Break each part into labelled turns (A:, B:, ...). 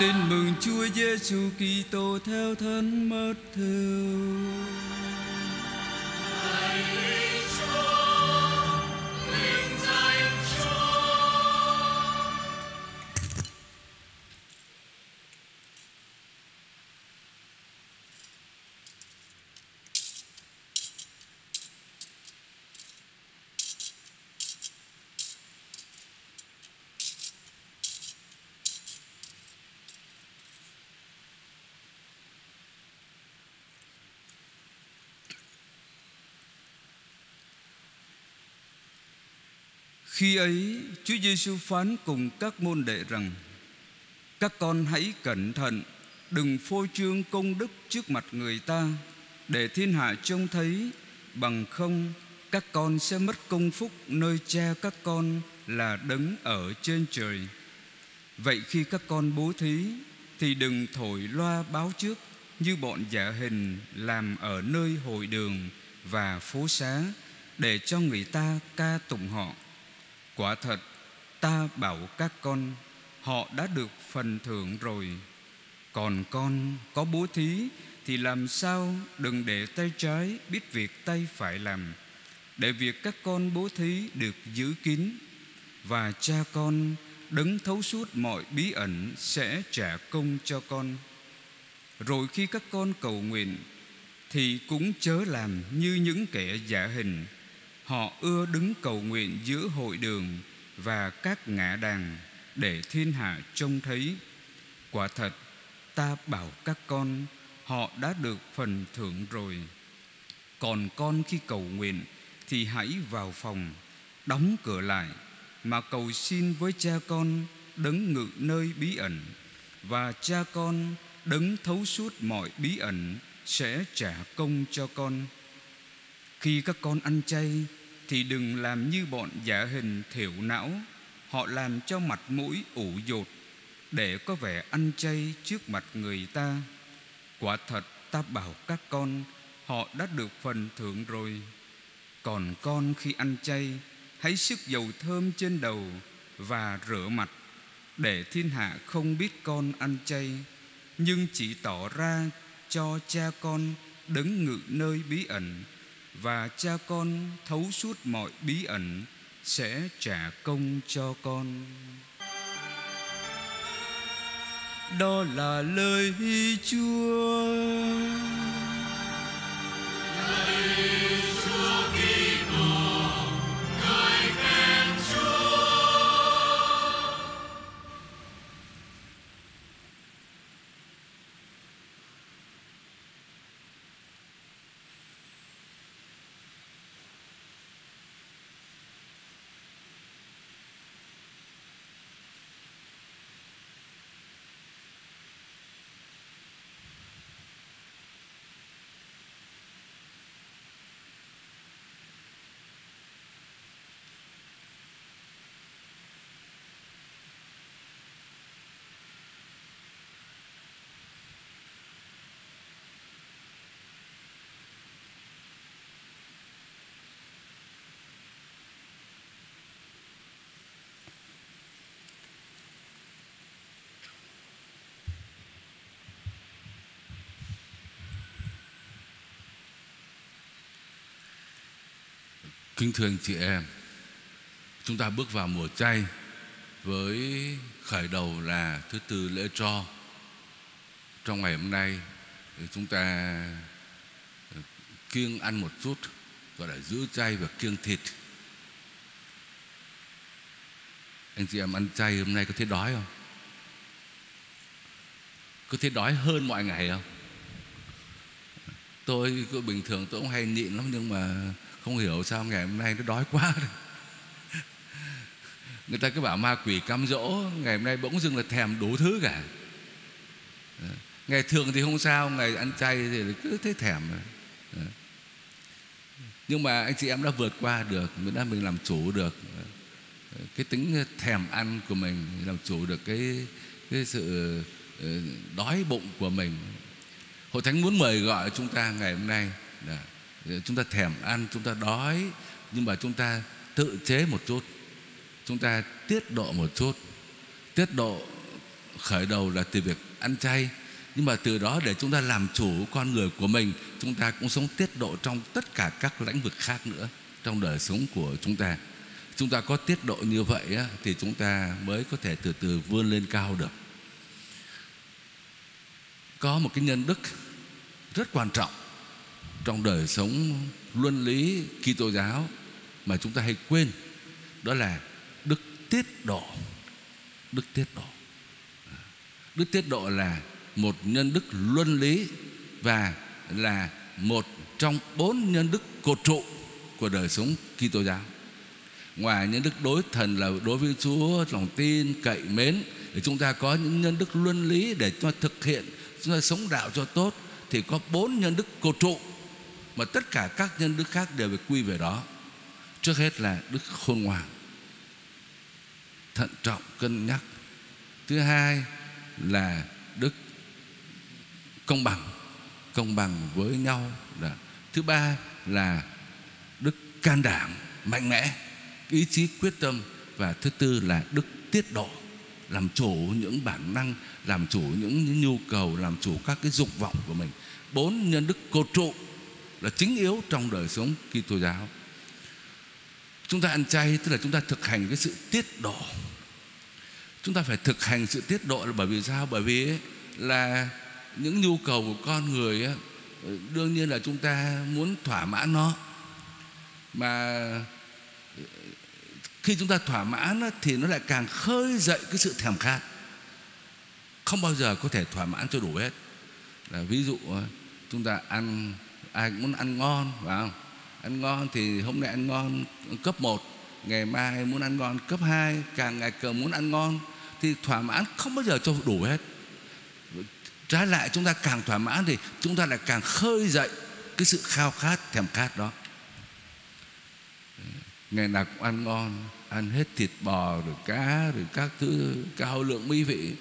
A: Tin mừng Chúa Giêsu Kitô theo thân mất thương. Khi ấy, Chúa Giêsu phán cùng các môn đệ rằng, Các con hãy cẩn thận, Đừng phô trương công đức trước mặt người ta, Để thiên hạ trông thấy, Bằng không, các con sẽ mất công phúc Nơi cha các con là đấng ở trên trời. Vậy khi các con bố thí, Thì đừng thổi loa báo trước Như bọn giả hình làm ở nơi hội đường Và phố xá, Để cho người ta ca tụng họ. Quả thật, ta bảo các con, Họ đã được phần thưởng rồi. Còn con có bố thí, Thì làm sao đừng để tay trái biết việc tay phải làm. Để việc các con bố thí được giữ kín, Và cha con đấng thấu suốt mọi bí ẩn Sẽ trả công cho con. Rồi khi các con cầu nguyện, Thì cũng chớ làm như những kẻ giả hình Họ ưa đứng cầu nguyện giữa hội đường và các ngã đàn để thiên hạ trông thấy. Quả thật, ta bảo các con, họ đã được phần thưởng rồi. Còn con khi cầu nguyện thì hãy vào phòng, đóng cửa lại mà cầu xin với cha con đấng ngự nơi bí ẩn và cha con đấng thấu suốt mọi bí ẩn sẽ trả công cho con khi các con ăn chay, Thì đừng làm như bọn giả hình thiểu não. Họ làm cho mặt mũi ủ dột, Để có vẻ ăn chay trước mặt người ta. Quả thật, ta bảo các con, Họ đã được phần thưởng rồi. Còn con khi ăn chay, Hãy sức dầu thơm trên đầu Và rửa mặt, Để thiên hạ không biết con ăn chay. Nhưng chỉ tỏ ra cho cha con Đứng ngự nơi bí ẩn và cha con thấu suốt mọi bí ẩn sẽ trả công cho con. Đó là lời chúa.
B: Kính thưa anh chị em, Chúng ta bước vào mùa chay Với khởi đầu là thứ tư lễ cho Trong ngày hôm nay, Chúng ta ờ, kiêng ăn một chút, Gọi là giữ chay và kiêng thịt Anh chị em ăn chay hôm nay có thấy đói không? Có thấy đói hơn mọi ngày không? Tôi bình thường tôi cũng hay nhịn lắm Nhưng mà không hiểu sao ngày hôm nay nó đói quá người ta cứ bảo ma quỷ cam dỗ, ngày hôm nay bỗng dưng là thèm đủ thứ cả. Ờ, ngày thường thì không sao, ngày ăn chay thì cứ thế thèm ờ. nhưng mà anh chị em đã vượt qua được, mình đã mình làm chủ được. Ờ, cái tính thèm ăn của mình, làm chủ được cái cái sự đói bụng của mình. Hội thánh muốn mời gọi chúng ta ngày hôm nay. Là Ờ, chúng ta thèm ăn chúng ta đói nhưng mà chúng ta tự chế một chút. Chúng ta tiết độ một chút. Tiết độ khởi đầu là từ việc ăn chay. Nhưng mà từ đó để chúng ta làm chủ con người của mình chúng ta cũng sống tiết độ trong tất cả các lĩnh vực khác nữa trong đời sống của chúng ta. Chúng ta có tiết độ như vậy á, thì chúng ta mới có thể từ từ vươn lên cao được. Có một cái nhân đức rất quan trọng trong đời sống luân lý Kitô giáo mà chúng ta hay quên, đó là đức tiết độ. Đức tiết độ. Đức tiết độ là một nhân đức luân lý và là một trong bốn nhân đức cột trụ của đời sống Kitô giáo. Ngoài nhân đức đối thần là đối với Chúa, lòng tin, cậy mến để chúng ta có những nhân đức luân lý để cho thực hiện, chúng ta sống đạo cho tốt, thì có bốn nhân đức cột trụ mà tất cả các nhân đức khác đều phải quy về đó. Trước hết là đức khôn ngoan, thận trọng, cân nhắc. Thứ hai là đức công bằng công bằng với nhau là thứ ba là đức can đảm, mạnh mẽ, ý chí quyết tâm. Và thứ tư là đức tiết độ, làm chủ những bản năng, làm chủ những nhu cầu, làm chủ các cái dục vọng của mình. Bốn nhân đức cột trụ là chính yếu trong đời sống Kitô giáo. Chúng ta ăn chay tức là chúng ta thực hành cái sự tiết độ. Chúng ta phải thực hành sự tiết độ là bởi vì sao? Bởi vì là những nhu cầu của con người ấy, đương nhiên là chúng ta muốn thỏa mãn nó. Mà khi chúng ta thỏa mãn thì nó lại càng khơi dậy cái sự thèm khát. Không bao giờ có thể thỏa mãn cho đủ hết. Là ví dụ chúng ta ăn ai cũng muốn ăn ngon, phải không? Ăn ngon thì hôm nay ăn ngon cấp 1 ngày mai muốn ăn ngon cấp 2 càng ngày càng muốn ăn ngon thì thỏa mãn không bao giờ cho đủ hết. Trái lại chúng ta càng thỏa mãn thì chúng ta lại càng khơi dậy cái sự khao khát, thèm khát đó. Ngày nào cũng ăn ngon, ăn hết thịt bò rồi cá rồi các thứ cao lượng mỹ vị.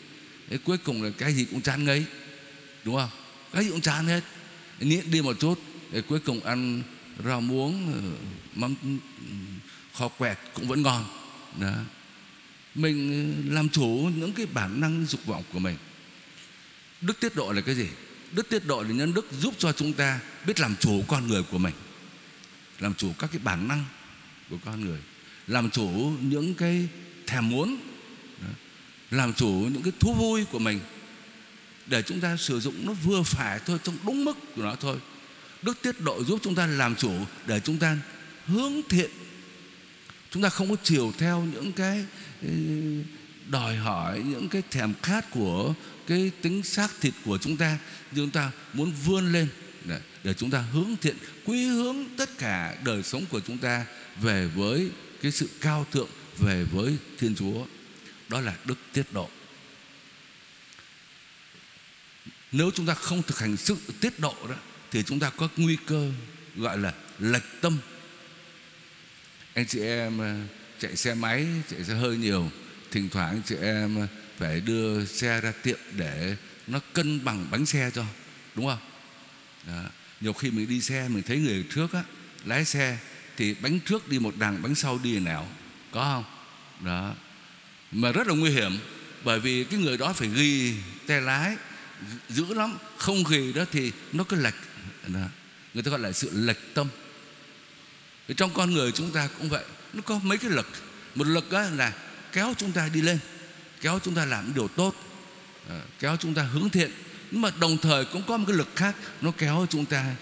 B: Thế cuối cùng là cái gì cũng chán ngấy, đúng không? Cái gì cũng chán hết nghiện đi một chút để cuối cùng ăn rau muống ờ, mắm ừ, kho quẹt cũng vẫn ngon. Đó. Mình ờ, làm chủ những cái bản năng dục vọng của mình. Đức tiết độ là cái gì? Đức tiết độ là nhân đức giúp cho chúng ta biết làm chủ con người của mình, làm chủ các cái bản năng của con người, làm chủ những cái thèm muốn làm chủ những cái thú vui của mình để chúng ta sử dụng nó vừa phải thôi trong đúng mức của nó thôi. Đức tiết độ giúp chúng ta làm chủ để chúng ta hướng thiện. Chúng ta không có chiều theo những cái ừ, đòi hỏi những cái thèm khát của cái tính xác thịt của chúng ta. Chúng ta muốn vươn lên để, để chúng ta hướng thiện quy hướng tất cả đời sống của chúng ta về với cái sự cao thượng về với Thiên Chúa. Đó là đức tiết độ. Nếu chúng ta không thực hành sự tiết độ đó, thì chúng ta có nguy cơ gọi là lệch tâm. Anh chị em à, chạy xe máy, chạy xe hơi nhiều, thỉnh thoảng anh chị em phải đưa xe ra tiệm để nó cân bằng bánh xe cho, đúng không? Đó. nhiều khi mình đi xe, mình thấy người trước á, lái xe, thì bánh trước đi một đằng, bánh sau đi nào có không? Đó. Mà rất là nguy hiểm, bởi vì cái người đó phải ghi, tay lái dữ lắm. Không gì đó thì nó cứ lệch. Đó. người ta gọi là sự lệch tâm. Thì trong con người chúng ta cũng vậy. Nó có mấy cái lực. Một lực đó là kéo chúng ta đi lên. Kéo chúng ta làm điều tốt. Ờ, kéo chúng ta hướng thiện. Nhưng mà đồng thời cũng có một cái lực khác. Nó kéo chúng ta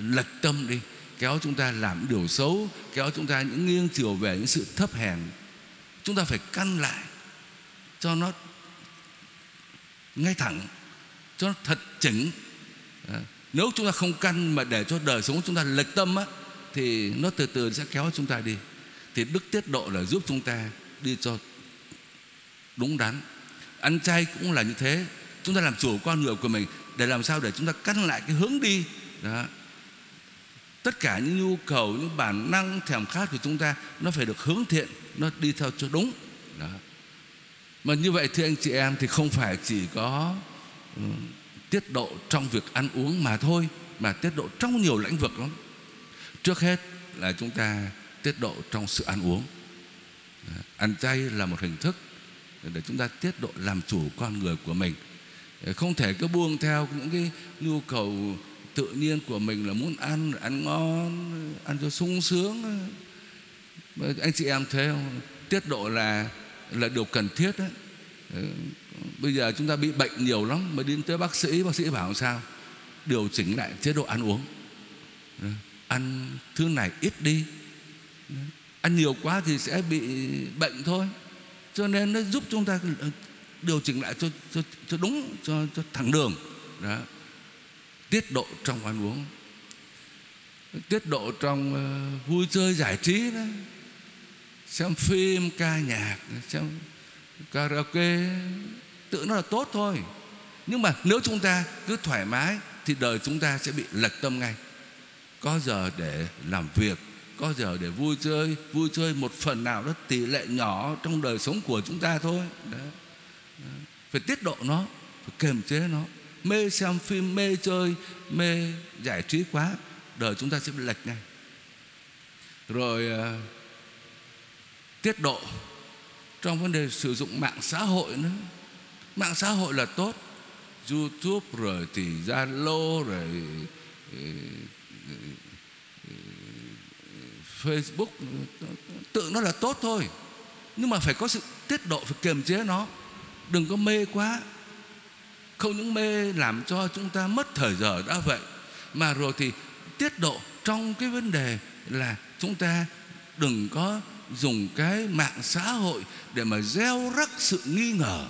B: lệch tâm đi. Kéo chúng ta làm điều xấu. Kéo chúng ta những nghiêng chiều về những sự thấp hèn. Chúng ta phải căn lại cho nó ngay thẳng cho nó thật chỉnh nếu chúng ta không căn mà để cho đời sống chúng ta lệch tâm á, thì nó từ từ sẽ kéo chúng ta đi. Thì đức tiết độ là giúp chúng ta đi cho đúng đắn. Ăn chay cũng là như thế. Chúng ta làm chủ con người của mình để làm sao để chúng ta căn lại cái hướng đi. Đó. Tất cả những nhu cầu, những bản năng, thèm khát của chúng ta, nó phải được hướng thiện, nó đi theo cho đúng. Đó. Mà như vậy thưa anh chị em thì không phải chỉ có tiết độ trong việc ăn uống mà thôi, mà tiết độ trong nhiều lĩnh vực lắm. Trước hết là chúng ta tiết độ trong sự ăn uống. Ăn chay là một hình thức để chúng ta tiết độ làm chủ con người của mình. Không thể cứ buông theo những cái nhu cầu tự nhiên của mình là muốn ăn ăn ngon, ăn cho sung sướng. Anh chị em thấy không? Tiết độ là là điều cần thiết đấy bây giờ chúng ta bị bệnh nhiều lắm mà đến tới bác sĩ bác sĩ bảo sao? Điều chỉnh lại chế độ ăn uống. Ăn thứ này ít đi. Ăn nhiều quá thì sẽ bị bệnh thôi. Cho nên nó giúp chúng ta ờ, điều chỉnh lại cho cho, cho đúng cho cho thẳng đường. Đó. Tiết độ trong ăn uống. Tiết độ trong uh, vui chơi giải trí đó. Xem phim ca nhạc xem karaoke tự nó là tốt thôi. Nhưng mà nếu chúng ta cứ thoải mái thì đời chúng ta sẽ bị lệch tâm ngay. Có giờ để làm việc có giờ để vui chơi vui chơi một phần nào đó tỷ lệ nhỏ trong đời sống của chúng ta thôi. Đó. phải tiết độ nó phải kiềm chế nó. Mê xem phim mê chơi mê giải trí quá đời chúng ta sẽ bị lệch ngay. Rồi uh, tiết độ trong vấn đề sử dụng mạng xã hội nữa, mạng xã hội là tốt. Youtube rồi thì zalo rồi ừ, ừ, ừ, facebook, tự nó là tốt thôi. Nhưng mà phải có sự tiết độ, phải kiềm chế nó. Đừng có mê quá. Không những mê làm cho chúng ta mất thời giờ đã vậy, mà rồi thì tiết độ trong cái vấn đề là chúng ta đừng có dùng cái mạng xã hội để mà gieo rắc sự nghi ngờ,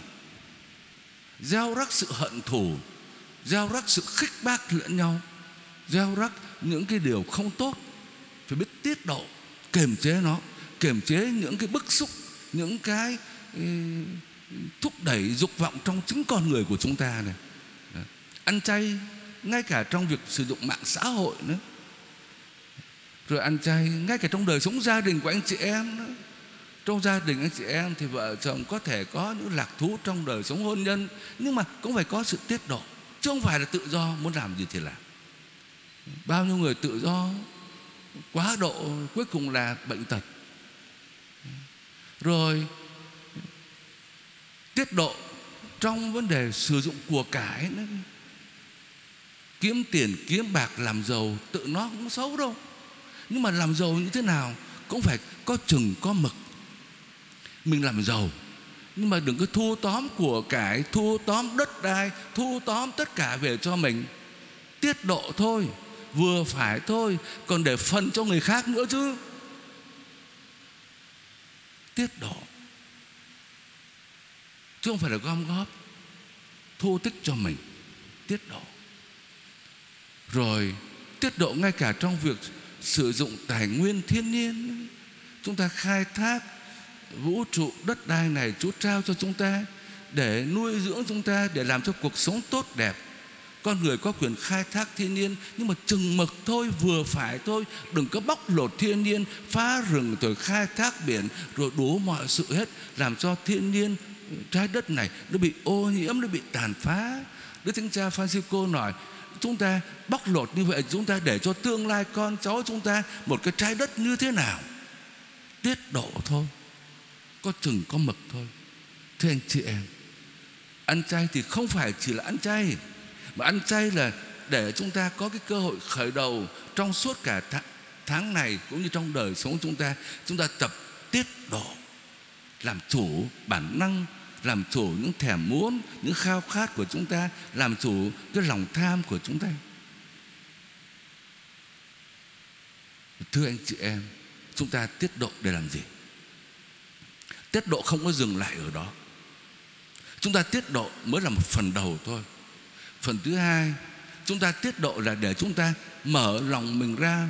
B: gieo rắc sự hận thù, gieo rắc sự khích bác lẫn nhau, gieo rắc những cái điều không tốt. Phải biết tiết độ, kiềm chế nó, kiềm chế những cái bức xúc, những cái ừ, thúc đẩy dục vọng trong chính con người của chúng ta này. Ăn chay, ngay cả trong việc sử dụng mạng xã hội nữa rồi ăn chay ngay cả trong đời sống gia đình của anh chị em nữa trong gia đình anh chị em thì vợ chồng có thể có những lạc thú trong đời sống hôn nhân, nhưng mà cũng phải có sự tiết độ, chứ không phải là tự do muốn làm gì thì làm. Bao nhiêu người tự do, quá độ, cuối cùng là bệnh tật. Rồi, tiết độ trong vấn đề sử dụng của cải nữa. kiếm tiền, kiếm bạc, làm giàu, tự nó cũng xấu đâu nhưng mà làm giàu như thế nào cũng phải có chừng, có mực. Mình làm giàu, nhưng mà đừng có thu tóm của cải thu tóm đất đai thu tóm tất cả về cho mình. Tiết độ thôi, vừa phải thôi, còn để phần cho người khác nữa chứ. Tiết độ. Chứ không phải là gom góp, thu tích cho mình. Tiết độ. Rồi, tiết độ ngay cả trong việc sử dụng tài nguyên thiên nhiên. Chúng ta khai thác vũ trụ đất đai này Chúa trao cho chúng ta để nuôi dưỡng chúng ta, để làm cho cuộc sống tốt đẹp. Con người có quyền khai thác thiên nhiên, nhưng mà chừng mực thôi, vừa phải thôi. Đừng có bóc lột thiên nhiên, phá rừng rồi khai thác biển, rồi đủ mọi sự hết, làm cho thiên nhiên, trái đất này nó bị ô nhiễm, nó bị tàn phá. Đức thánh cha Francisco nói chúng ta bóc lột như vậy chúng ta để cho tương lai con cháu chúng ta một cái trái đất như thế nào? Tiết độ thôi có chừng có mực thôi. Thưa anh chị em ăn chay thì không phải chỉ là ăn chay mà ăn chay là để chúng ta có cái cơ hội khởi đầu trong suốt cả tháng, tháng này cũng như trong đời sống chúng ta. Chúng ta tập tiết độ làm chủ bản năng làm chủ những thèm muốn, những khao khát của chúng ta, làm chủ cái lòng tham của chúng ta. Thưa anh chị em, chúng ta tiết độ để làm gì? Tiết độ không có dừng lại ở đó. Chúng ta tiết độ mới là một phần đầu thôi. Phần thứ hai, chúng ta tiết độ là để chúng ta mở lòng mình ra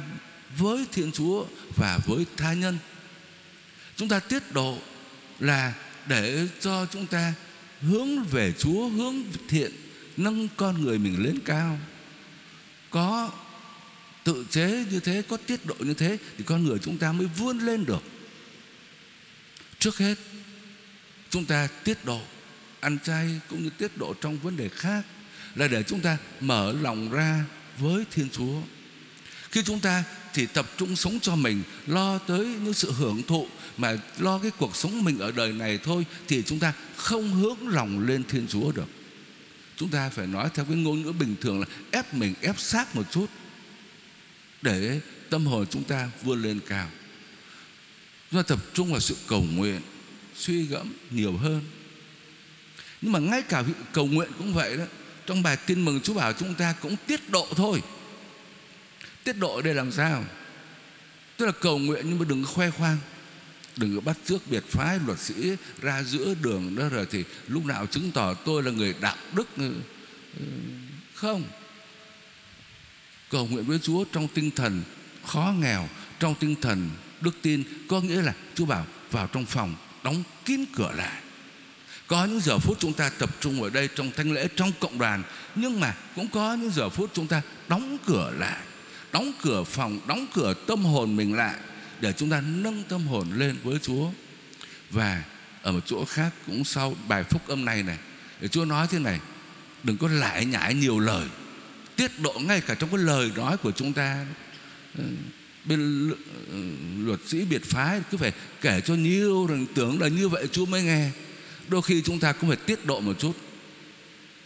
B: với thiên chúa và với tha nhân. Chúng ta tiết độ là để cho chúng ta hướng về chúa, hướng thiện, nâng con người mình lên cao có tự chế như thế, có tiết độ như thế thì con người chúng ta mới vươn lên được trước hết, chúng ta tiết độ, ăn chay cũng như tiết độ trong vấn đề khác là để chúng ta mở lòng ra với Thiên Chúa. khi chúng ta chỉ tập trung sống cho mình, lo tới những sự hưởng thụ mà lo cái cuộc sống mình ở đời này thôi thì chúng ta không hướng lòng lên thiên chúa được. Chúng ta phải nói theo cái ngôn ngữ bình thường là ép mình ép sát một chút để tâm hồn chúng ta vươn lên cao. Chúng ta tập trung vào sự cầu nguyện, suy gẫm nhiều hơn. Nhưng mà ngay cả việc cầu nguyện cũng vậy đó, trong bài tin mừng Chúa bảo chúng ta cũng tiết độ thôi tiết độ ở đây làm sao? Tức là cầu nguyện nhưng mà đừng khoe khoang. Đừng có bắt trước biệt phái, luật sĩ ra giữa đường đó rồi thì lúc nào chứng tỏ tôi là người đạo đức. Ừ. Không. Cầu nguyện với Chúa trong tinh thần khó nghèo, trong tinh thần đức tin, có nghĩa là Chúa bảo vào trong phòng đóng kín cửa lại. Có những giờ phút chúng ta tập trung ở đây trong thánh lễ, trong cộng đoàn, nhưng mà cũng có những giờ phút chúng ta đóng cửa lại đóng cửa phòng, đóng cửa tâm hồn mình lại để chúng ta nâng tâm hồn lên với Chúa. Và ở một chỗ khác cũng sau bài phúc âm này này để Chúa nói thế này, đừng có lại nhải nhiều lời, tiết độ ngay cả trong cái lời nói của chúng ta. Ừ, bên ừ, luật sĩ biệt phái cứ phải kể cho nhiều rằng tưởng là như vậy Chúa mới nghe. Đôi khi chúng ta cũng phải tiết độ một chút.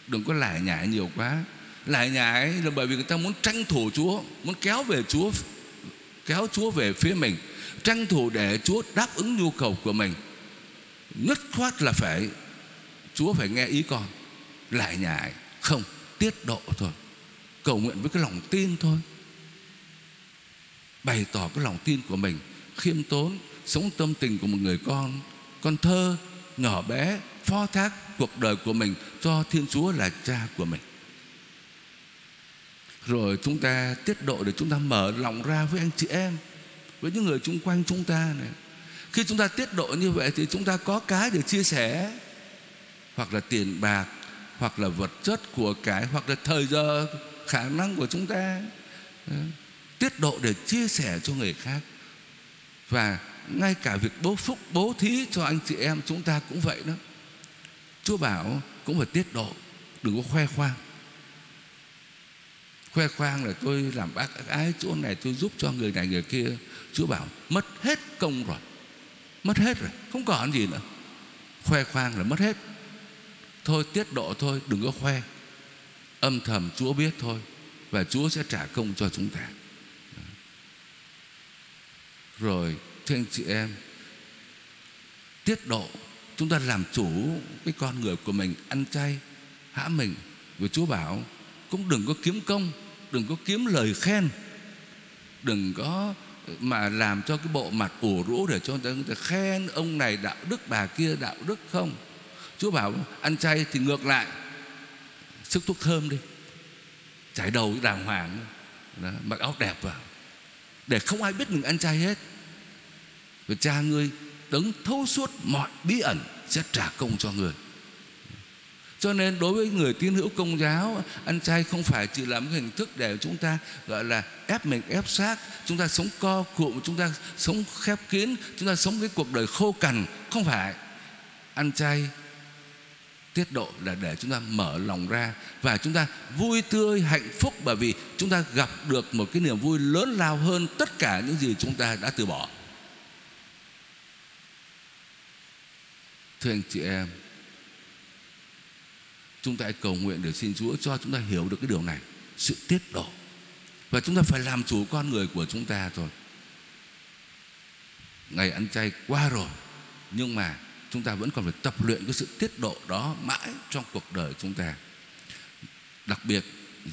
B: Đừng có lại nhải nhiều quá lại nhải là bởi vì người ta muốn tranh thủ Chúa, muốn kéo về Chúa, kéo Chúa về phía mình, tranh thủ để Chúa đáp ứng nhu cầu của mình. Nhất khoát là phải, Chúa phải nghe ý con. Lại nhải không, tiết độ thôi. Cầu nguyện với cái lòng tin thôi. Bày tỏ cái lòng tin của mình, khiêm tốn, sống tâm tình của một người con con thơ, nhỏ bé, phó thác cuộc đời của mình cho Thiên Chúa là cha của mình. Rồi chúng ta tiết độ để chúng ta mở lòng ra với anh chị em, với những người chung quanh chúng ta này. Khi chúng ta tiết độ như vậy thì chúng ta có cái để chia sẻ. Hoặc là tiền bạc, hoặc là vật chất của cái, hoặc là thời giờ khả năng của chúng ta. Tiết độ để chia sẻ cho người khác. Và ngay cả việc bố phúc bố thí cho anh chị em chúng ta cũng vậy đó. Chúa bảo cũng phải tiết độ Đừng có khoe khoang. Khoe khoang là tôi làm bác ái, chỗ này tôi giúp cho người này người kia. Chúa bảo, mất hết công rồi, Mất hết rồi, Không còn gì nữa. Khoe khoang là mất hết. Thôi, tiết độ thôi, đừng có khoe. Âm thầm Chúa biết thôi, Và Chúa sẽ trả công cho chúng ta. Rồi, thưa anh chị em, tiết độ, chúng ta làm chủ cái con người của mình, ăn chay, hãm mình. Và Chúa bảo, cũng đừng có kiếm công đừng có kiếm lời khen. Đừng có mà làm cho cái bộ mặt ủ rũ để cho người ta khen ông này đạo đức bà kia đạo đức không? Chúa bảo ăn chay thì ngược lại. Sức thuốc thơm đi. Chải đầu đàng hoàng. Đó, mặc áo đẹp vào. Để không ai biết mình ăn chay hết. Và cha ngươi đấng thấu suốt mọi bí ẩn sẽ trả công cho người cho nên đối với người tín hữu công giáo, Ăn chay không phải chỉ là một hình thức để chúng ta, gọi là, ép mình, ép xác. Chúng ta sống co cụm, Chúng ta sống khép kín, Chúng ta sống cái cuộc đời khô cằn. Không phải. Ăn chay, tiết độ là để chúng ta mở lòng ra Và chúng ta vui tươi, hạnh phúc Bởi vì chúng ta gặp được một cái niềm vui lớn lao hơn Tất cả những gì chúng ta đã từ bỏ. Thưa anh chị em Chúng ta hãy cầu nguyện để xin Chúa cho chúng ta hiểu được cái điều này, Sự tiết độ. Và chúng ta phải làm chủ con người của chúng ta thôi. Ngày ăn chay qua rồi, Nhưng mà chúng ta vẫn còn phải tập luyện cái sự tiết độ đó mãi trong cuộc đời chúng ta. Đặc biệt,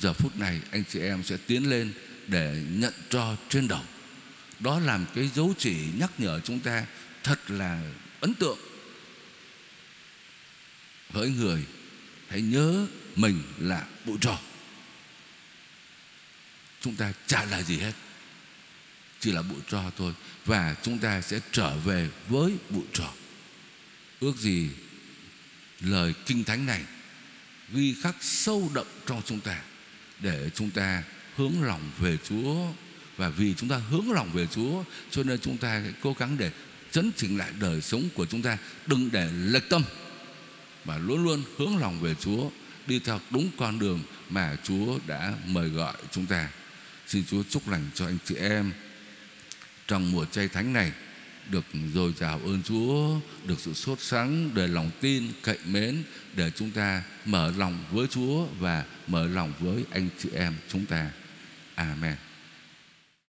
B: giờ phút này anh chị em sẽ tiến lên để nhận cho trên đầu. Đó làm cái dấu chỉ nhắc nhở chúng ta thật là ấn tượng hỡi người hãy nhớ mình là bụi trò. Chúng ta chả là gì hết, chỉ là bụi trò thôi. Và chúng ta sẽ trở về với bụi trò. Ước gì lời kinh thánh này ghi khắc sâu đậm trong chúng ta để chúng ta hướng lòng về Chúa. Và vì chúng ta hướng lòng về Chúa, cho nên chúng ta cố gắng để chấn chỉnh lại đời sống của chúng ta. Đừng để lệch tâm mà luôn luôn hướng lòng về Chúa đi theo đúng con đường mà Chúa đã mời gọi chúng ta xin Chúa chúc lành cho anh chị em trong mùa chay thánh này được dồi dào ơn Chúa, được sự sốt sắng, để lòng tin, cậy mến để chúng ta mở lòng với Chúa và mở lòng với anh chị em chúng ta. Amen.